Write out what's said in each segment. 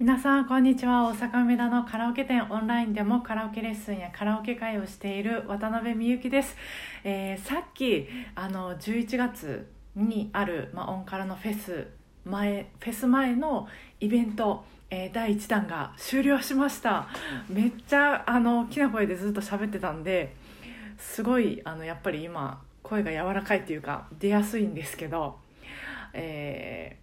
皆さんこんにちは。大阪梅田のカラオケ店オンラインでもカラオケレッスンやカラオケ会をしている渡辺美幸です、えー、さっきあの11月にある、まあ、オンカラのフェス前フェス前のイベントえー、第1弾が終了しました。めっちゃあの大きな声でずっと喋ってたんですごいあのやっぱり今声が柔らかいっていうか出やすいんですけど、えー、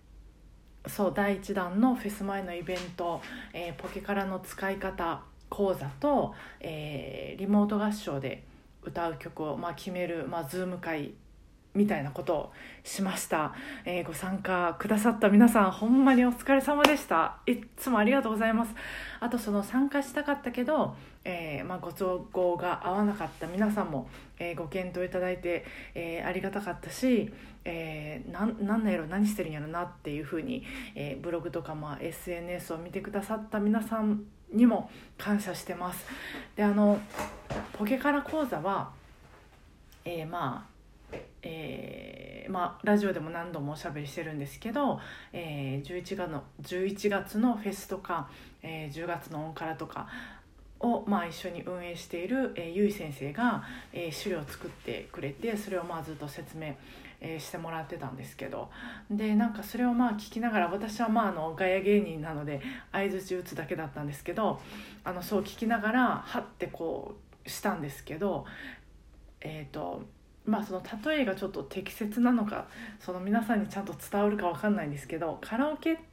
そう第1弾のフェス前のイベント、えー、ポケカラの使い方講座と、えー、リモート合唱で歌う曲を、まあ、決める、まあ、 Zoom 会みたいなことをしました、えー、ご参加くださった皆さんほんまにお疲れ様でした。いつもありがとうございます。あとその参加したかったけど、えー、まあ、ご都合が合わなかった。皆さんも、えー、ご検討いただいて、えありがたかったし、えー、なんなんなんやろ何してるんやろなっていうふうに、えブログとか、まあ、SNS を見てくださった。皆さんにも感謝してます。であのポケカラ講座は、えまあえー、まあ、ラジオでも何度もおしゃべりしてるんですけど、えー、11, 月の11月のフェスとか、えー、10月のオンカラとかを、まあ、一緒に運営している、えー、ゆい先生が、えー、資料を作ってくれてそれをまあずっと説明、えー、してもらってたんですけど。でなんかそれをまあ聞きながら私はまああのガヤ芸人なので相づち打つだけだったんですけどあのそう聞きながらはってこうしたんですけどえっ、とまあその例えがちょっと適切なのかその皆さんにちゃんと伝わるか分かんないんですけどカラオケって、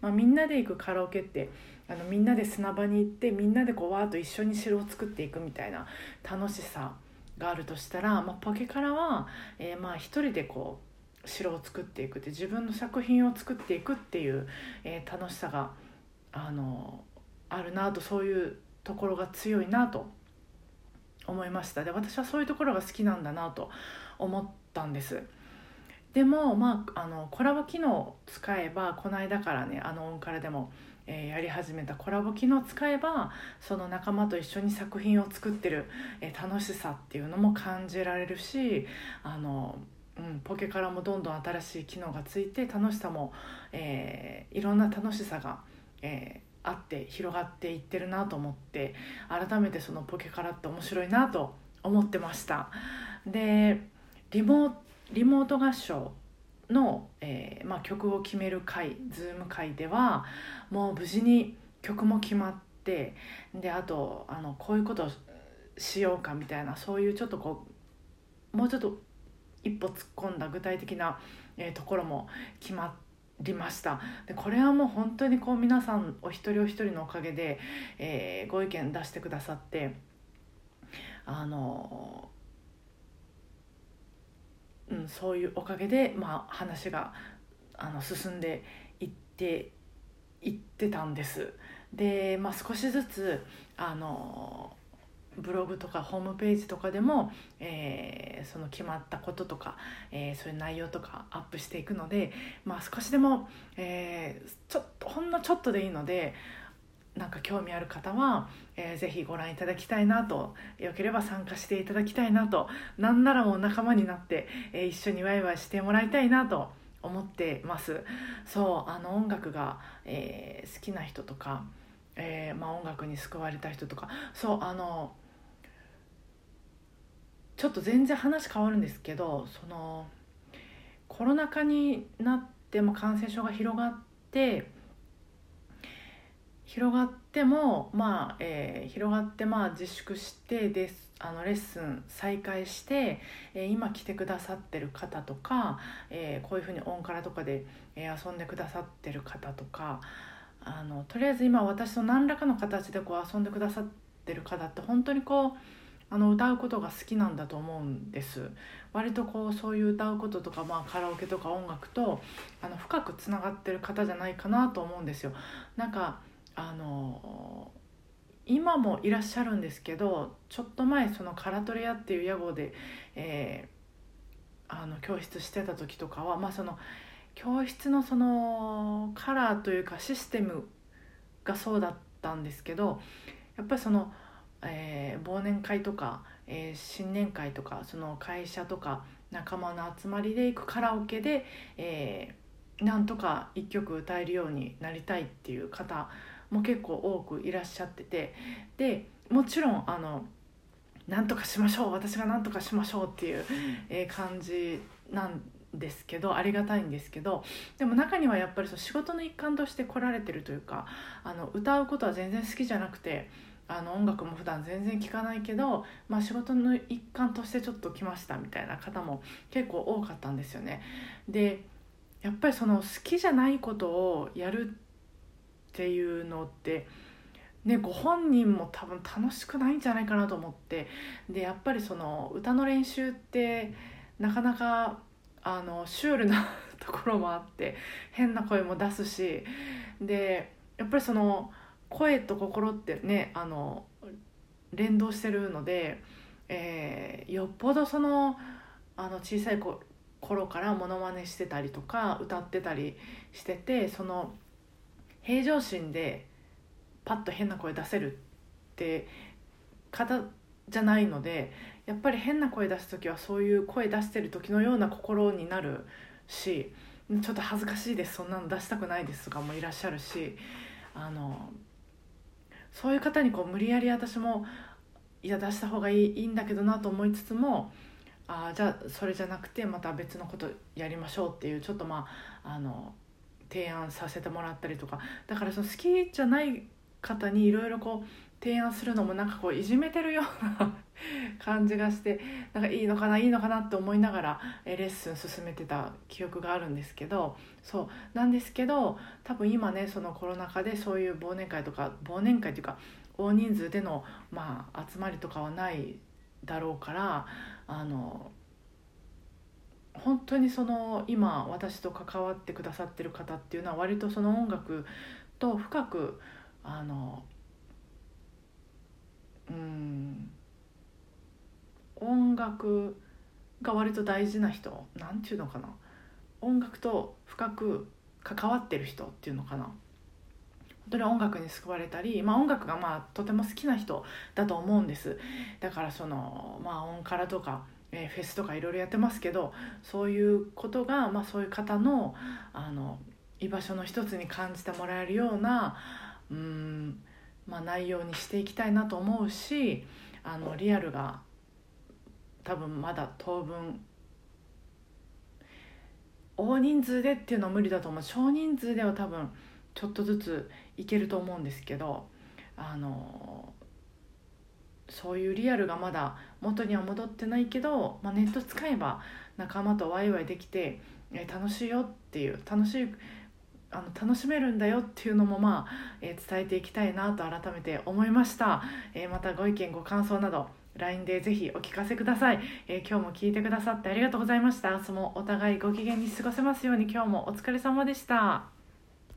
まあ、みんなで行くカラオケってあのみんなで砂場に行ってみんなでこうわーっと一緒に城を作っていくみたいな楽しさがあるとしたら、まあ、ポケカラは、えー、まあ一人でこう城を作っていくって自分の作品を作っていくっていう、えー、楽しさがあのあるなとそういうところが強いなと思いました。で私はそういうところが好きなんだなと思ったんです。でもまああのコラボ機能を使えばこの間からねあのオンカラでも、えー、やり始めたコラボ機能を使えばその仲間と一緒に作品を作ってる、えー、楽しさっていうのも感じられるしあのうん、ポケからもどんどん新しい機能がついて楽しさも、えー、いろんな楽しさが、えあって広がっていってるなと思って改めてそのポケカラって面白いなと思ってました。でリモーリモート合唱の、えー、まあ、曲を決める回ズーム会ではもう無事に曲も決まってであとあのこういうことしようかみたいなそういうちょっとこうもうちょっと一歩突っ込んだ具体的な、えー、ところも決ま。りましたでこれはもう本当にこう皆さんお一人お一人のおかげで、えー、ご意見出してくださってあの、うん、そういうおかげで、まあ、話があの進んでいっていってたんです。で、まあ、少しずつあのブログとかホームページとかでも、えー、その決まったこととか、えー、そういう内容とかアップしていくので、まあ、少しでも、えー、ちょっとほんのちょっとでいいのでなんか興味ある方は、えー、ぜひご覧いただきたいなとよければ参加していただきたいなとなんならもう仲間になって、えー、一緒にワイワイしてもらいたいなと思ってます。そうあの音楽が、えー、好きな人とか、えーまあ、音楽に救われた人とかそうあのちょっと全然話変わるんですけどそのコロナ禍になっても感染症が広がって広がってもまあ、えー、広がってまあ自粛してですあのレッスン再開して、えー、今来てくださってる方とか、えー、こういうふうにオンカラとかで、え、遊んでくださってる方とかあのとりあえず今私と何らかの形でこう遊んでくださってる方って本当にこうあの歌うことが好きなんだと思うんです。割とこうそういう歌うこととか、まあ、カラオケとか音楽とあの深くつながってる方じゃないかなと思うんですよ。なんかあの今もいらっしゃるんですけどちょっと前そのカラトレアっていう屋号で、えー、あの教室してた時とかはまあその教室のそのカラーというかシステムがそうだったんですけどやっぱりそのえー、忘年会とか、えー、新年会とかその会社とか仲間の集まりで行くカラオケで、えなんとか1曲歌えるようになりたいっていう方も結構多くいらっしゃっててでもちろんあのなんとかしましょう私がなんとかしましょうっていう、え感じなんですけどありがたいんですけどでも中にはやっぱりそう仕事の一環として来られてるというかあの歌うことは全然好きじゃなくてあの音楽も普段全然聴かないけど、まあ、仕事の一環としてちょっと来ましたみたいな方も結構多かったんですよね。でやっぱりその好きじゃないことをやるっていうのってね、ご本人も多分楽しくないんじゃないかなと思ってでやっぱりその歌の練習ってなかなかあのシュールなところもあって変な声も出すしでやっぱりその声と心ってねあの連動してるので、えー、よっぽどそのあの小さい頃からモノマネしてたりとか歌ってたりしててその平常心でパッと変な声出せるって方じゃないのでやっぱり変な声出す時はそういう声出してる時のような心になるしちょっと恥ずかしいですそんなの出したくないですとかもいらっしゃるしあのそういう方にこう無理やり私もいや出した方がいいいいんだけどなと思いつつもあじゃあそれじゃなくてまた別のことやりましょうっていうちょっとまああの提案させてもらったりとか。だからその好きじゃない方にいろいろこう提案するのもなんかこういじめてるような感じがしてなんかいいのかないいのかなって思いながらレッスン進めてた記憶があるんですけどそうなんですけど多分今ねそのコロナ禍でそういう忘年会とか忘年会というか大人数での、まあ、集まりとかはないだろうからあの本当にその今私と関わってくださってる方っていうのは割とその音楽と深くあのうん音楽が割と大事な人なんていうのかな。音楽と深く関わってる人っていうのかな。本当に音楽に救われたり、まあ、音楽がまあとても好きな人だと思うんです。だからその、まあ、音カラとか、えー、フェスとかいろいろやってますけどそういうことが、まあ、そういう方のあの居場所の一つに感じてもらえるようなうん、まあ、内容にしていきたいなと思うしあのリアルが多分まだ当分大人数でっていうのは無理だと思う。少人数では多分ちょっとずついけると思うんですけどあのそういうリアルがまだ元には戻ってないけど、まあ、ネット使えば仲間とワイワイできて楽しいよっていう楽しいあの楽しめるんだよっていうのもまあ、えー、伝えていきたいなと改めて思いました、えー、またご意見ご感想など LINE でぜひお聞かせください、えー、今日も聞いてくださってありがとうございました。明日もお互いご機嫌に過ごせますように今日もお疲れ様でした。